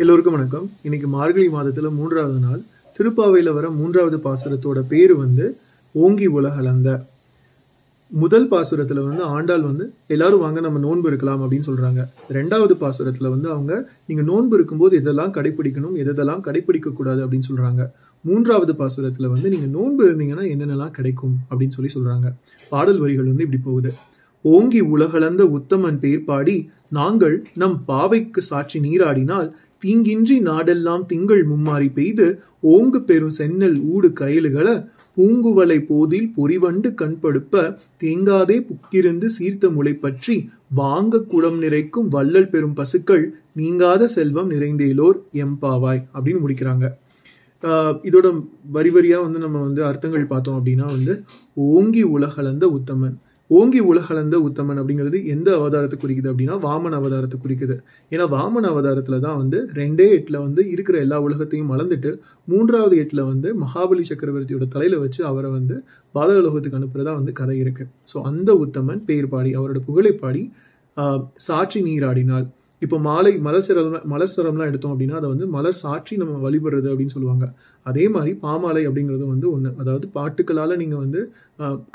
எல்லோருக்கும் வணக்கம். இன்னைக்கு மார்கழி மாதத்துல மூன்றாவது நாள். திருப்பாவையில வர மூன்றாவது பாசுரத்தோட பேரு வந்து ஓங்கி உலகலந்த முதல் பாசுரத்துல வந்து ஆண்டாள் வந்து எல்லாரும் வாங்க நம்ம நோன்பு இருக்கலாம் அப்படின்னு சொல்றாங்க. ரெண்டாவது பாசுரத்துல வந்து அவங்க நீங்க நோன்பு இருக்கும்போது எதெல்லாம் கடைபிடிக்கணும் எதெல்லாம் கடைபிடிக்க கூடாது அப்படின்னு சொல்றாங்க. மூன்றாவது பாசுரத்துல வந்து நீங்க நோன்பு இருந்தீங்கன்னா என்னென்னலாம் கிடைக்கும் அப்படின்னு சொல்லி சொல்றாங்க. பாடல் வரிகள் வந்து இப்படி போகுது. ஓங்கி உலகளந்த உத்தமன் பேர் பாடி நாங்கள் நம் பாவைக்கு சாட்சி நீராடினால் தீங்கின்றி நாடெல்லாம் திங்கள் மும்மாறி பெய்து ஓங்கு பெரும் சென்னல் ஊடு கயலுகள பூங்குவலை போதில் பொறிவண்டு கண்படுப்ப தேங்காதே புக்கிருந்து சீர்த்த முளை பற்றி வாங்க குடம் நிறைக்கும் வள்ளல் பெரும் பசுக்கள் நீங்காத செல்வம் நிறைந்தேலோர் எம்பாவாய் அப்படின்னு முடிக்கிறாங்க. இதோட வரி வரியா வந்து நம்ம வந்து அர்த்தங்கள் பார்த்தோம் அப்படின்னா வந்து ஓங்கி உலகளந்த உத்தமன். ஓங்கி உலகளந்த உத்தமன் அப்படிங்கிறது எந்த அவதாரத்தை குறிக்குது அப்படின்னா வாமன அவதாரத்தை குறிக்குது. ஏன்னா வாமன அவதாரத்தில் தான் வந்து ரெண்டே எட்டில் வந்து இருக்கிற எல்லா உலகத்தையும் மலர்ந்துட்டு மூன்றாவது எட்டில் வந்து மகாபலி சக்கரவர்த்தியோட தலையில் வச்சு அவரை வந்து பாதகலோகத்துக்கு அனுப்புறதா வந்து கதை இருக்கு. ஸோ அந்த உத்தமன் பேர் பாடி அவரோட புகழை பாடி சாட்சி நீராடினால் இப்போ மாலை மலர் சரம் மலர் சரம்லாம் எடுத்தோம் அப்படின்னா அதை வந்து மலர் சாற்றி நம்ம வழிபடுறது அப்படின்னு சொல்லுவாங்க. அதே மாதிரி பாமாலை அப்படிங்கிறது வந்து ஒன்று அதாவது பாட்டுக்களால் நீங்கள் வந்து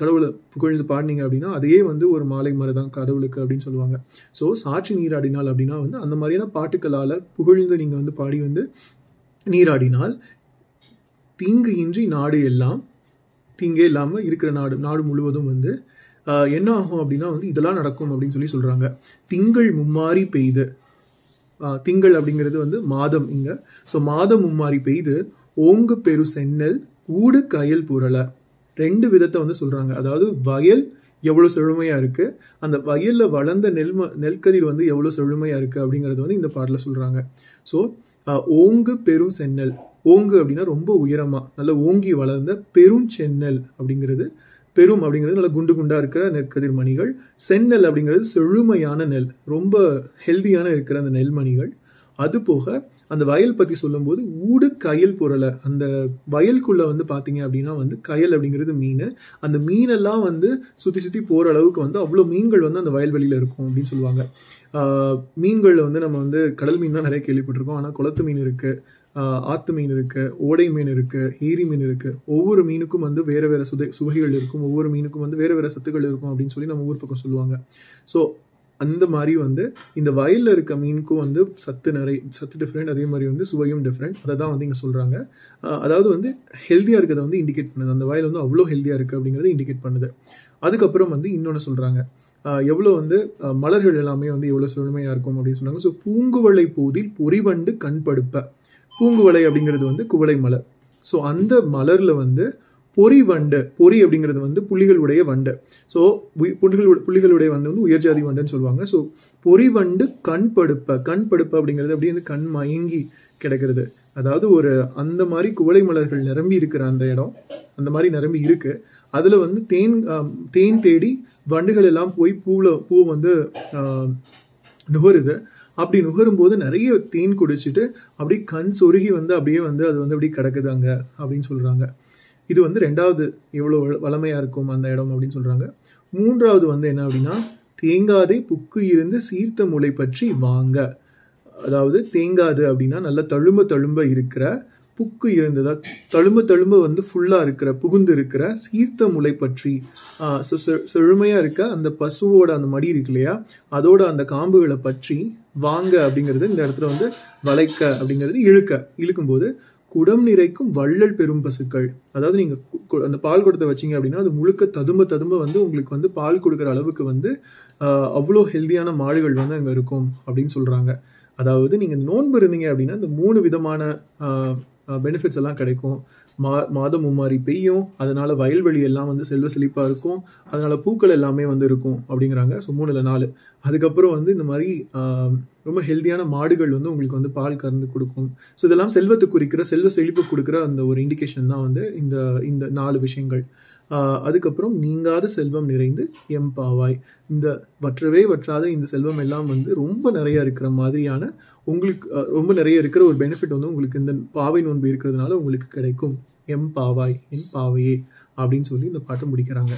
கடவுளை புகழ்ந்து பாடினீங்க அப்படின்னா அதையே வந்து ஒரு மாலை மாதிரி தான் கடவுளுக்கு அப்படின்னு சொல்லுவாங்க. ஸோ சாட்சி நீராடினால் அப்படின்னா வந்து அந்த மாதிரியான பாட்டுக்களால் புகழ்ந்து நீங்கள் வந்து பாடி வந்து நீராடினால் தீங்கு இன்றி நாடு எல்லாம் தீங்கே இல்லாமல் இருக்கிற நாடு நாடு முழுவதும் வந்து என்ன ஆகும் அப்படின்னா வந்து இதெல்லாம் நடக்கும் அப்படின்னு சொல்லி சொல்கிறாங்க திங்கள் மும்மாரி பெய்து. திங்கள் அப்படிங்கிறது வந்து மாதம் இங்கே. ஸோ மாதம் மும்மாரி பெய்து ஓங்கு பெரு சென்னல் ஊடு கயல் புரளை. ரெண்டு விதத்தை வந்து சொல்கிறாங்க அதாவது வயல் எவ்வளோ செழுமையாக இருக்குது அந்த வயலில் வளர்ந்த நெல் நெல்கதிர் வந்து எவ்வளோ செழுமையாக இருக்குது அப்படிங்கிறது வந்து இந்த பாட்டில் சொல்கிறாங்க ஸோ ஓங்கு பெரும் சென்னல் ஓங்கு அப்படின்னா ரொம்ப உயரமாக நல்ல ஓங்கி வளர்ந்த பெரும் சென்னல் அப்படிங்கிறது பெரும் அப்படிங்கிறது நல்ல குண்டு குண்டாக இருக்கிற நெற்கதிர் மணிகள் செந்நெல் அப்படிங்கிறது செழுமையான நெல். ரொம்ப ஹெல்தியான இருக்கிற அந்த நெல்மணிகள். அது போக அந்த வயல் பற்றி சொல்லும்போது ஊடு கயல் புரள. அந்த வயலுக்குள்ளே வந்து பார்த்தீங்க அப்படின்னா வந்து கயல் அப்படிங்கிறது மீன். அந்த மீனெல்லாம் வந்து சுற்றி சுற்றி போகிற அளவுக்கு வந்து அவ்வளோ மீன்கள் வந்து அந்த வயல்வெளியில் இருக்கும் அப்படின்னு சொல்லுவாங்க. மீன்களில் வந்து நம்ம வந்து கடல் மீன் தான் நிறைய கேள்விப்பட்டிருக்கோம். ஆனால் குளத்து மீன் இருக்குது ஆத்து மீன் இருக்குது ஓடை மீன் இருக்குது ஏரி மீன் இருக்குது ஒவ்வொரு மீனுக்கும் வந்து வேறு வேறு சுதை சுவைகள் இருக்கும். ஒவ்வொரு மீனுக்கும் வந்து வேறு வேறு சத்துக்கள் இருக்கும் அப்படின்னு சொல்லி நம்ம ஊர் பக்கம் சொல்லுவாங்க. ஸோ அந்த மாதிரி வந்து இந்த வயலில் இருக்க மீனுக்கும் வந்து சத்து நிறைய சத்து டிஃப்ரெண்ட் அதே மாதிரி வந்து சுவையும் டிஃப்ரெண்ட் அதை தான் வந்து இங்கே சொல்கிறாங்க அதாவது வந்து ஹெல்த்தியாக இருக்கிறத வந்து இண்டிகேட் பண்ணுது. அந்த வயல் வந்து அவ்வளோ ஹெல்த்தியாக இருக்குது அப்படிங்கிறத இண்டிகேட் பண்ணுது. அதுக்கப்புறம் வந்து இன்னொன்று சொல்கிறாங்க எவ்வளோ வந்து மலர்கள் எல்லாமே வந்து எவ்வளோ செழுமையா இருக்கும் அப்படின்னு சொன்னாங்க. ஸோ பூங்குவளை போதில் பொறிவண்டு கண்படுப்பை பூங்குவளை அப்படிங்கிறது வந்து குவளை மலர். ஸோ அந்த மலரில் வந்து பொறி வண்டு பொறி அப்படிங்கிறது வந்து புலிகளுடைய வண்டு. ஸோ புலிகள் புலிகளுடைய வண்டு வந்து உயர்ஜாதி வண்டுன்னு சொல்லுவாங்க. ஸோ பொறி வண்டு கண் படுப்ப கண் படுப்ப அப்படிங்கிறது அப்படியே வந்து கண் மயங்கி கிடக்கிறது. அதாவது ஒரு அந்த மாதிரி குவளை மலர்கள் நிரம்பி இருக்கிற அந்த இடம் அந்த மாதிரி நிரம்பி இருக்கு. அதில் வந்து தேன் தேன் தேடி வண்டுகள் எல்லாம் போய் பூவில் பூ வந்து நுகருது. அப்படி நுகரும் போது நிறைய தேன் குடிச்சிட்டு அப்படியே கண் சொருகி வந்து அப்படியே வந்து அது வந்து அப்படியே கிடக்குதாங்க அப்படின்னு சொல்கிறாங்க இது வந்து ரெண்டாவது எவ்வளோ வள- இருக்கும் அந்த இடம் அப்படின்னு சொல்கிறாங்க மூன்றாவது வந்து என்ன அப்படின்னா தேங்காதே புக்கு இருந்து சீர்த்த முளை பற்றி வாங்க. அதாவது தேங்காது அப்படின்னா நல்ல தழும்ப தழும்ப இருக்கிற புக்கு இருந்ததா தழும்ப தழும்ப வந்து ஃபுல்லாக இருக்கிற புகுந்து இருக்கிற சீர்த்த முளை பற்றி ஆஹ் so இருக்க அந்த பசுவோட அந்த மடி இருக்கு இல்லையா? அதோட அந்த காம்புகளை பற்றி வாங்க அப்படிங்கிறது இந்த இடத்துல வந்து வளைக்க அப்படிங்கிறது இழுக்க. இழுக்கும்போது குடம் நிறைக்கும் வள்ளல் பெரும் பசுக்கள். அதாவது நீங்கள் கு- கு- அந்த பால் குடத்தை வச்சீங்க அப்படின்னா அது முழுக்க ததும்ப ததும்ப வந்து உங்களுக்கு வந்து பால் கொடுக்குற அளவுக்கு வந்து அவ்வளோ ஹெல்தியான மாடுகள் வந்து அங்கே இருக்கும் அப்படின்னு சொல்கிறாங்க அதாவது நீங்கள் நோன்பு இருந்தீங்க அப்படின்னா இந்த மூணு விதமான பெனிஃபிட்ஸ் எல்லாம் கிடைக்கும். மா மாதம் மும்மாரி பெய்யும். அதனால் வயல்வெளி எல்லாம் வந்து செல்வ செழிப்பாக இருக்கும். அதனால் பூக்கள் எல்லாமே வந்து இருக்கும் அப்படிங்கிறாங்க. ஸோ மூணுல நாலு. அதுக்கப்புறம் வந்து இந்த மாதிரி ரொம்ப ஹெல்தியான மாடுகள் வந்து உங்களுக்கு வந்து பால் கறந்து கொடுக்கும். ஸோ இதெல்லாம் செல்வத்தை குறிக்கிற செல்வ செழிப்பு கொடுக்குற அந்த ஒரு இண்டிகேஷன் தான் வந்து இந்த இந்த நாலு விஷயங்கள். அதுக்கப்புறம் நீங்காத செல்வம் நிறைந்து எம்பாவாய் இந்த வற்றவே வற்றாத இந்த செல்வம் எல்லாம் வந்து ரொம்ப நிறைய இருக்கிற மாதிரியான உங்களுக்கு ரொம்ப நிறைய இருக்கிற ஒரு பெனிஃபிட் வந்து உங்களுக்கு இந்த பாவை நோன்பு இருக்கிறதுனால உங்களுக்கு கிடைக்கும். எம் பாவாய் என் பாவையே அப்படின்னு சொல்லி இந்த பாட்டை முடிக்கிறாங்க.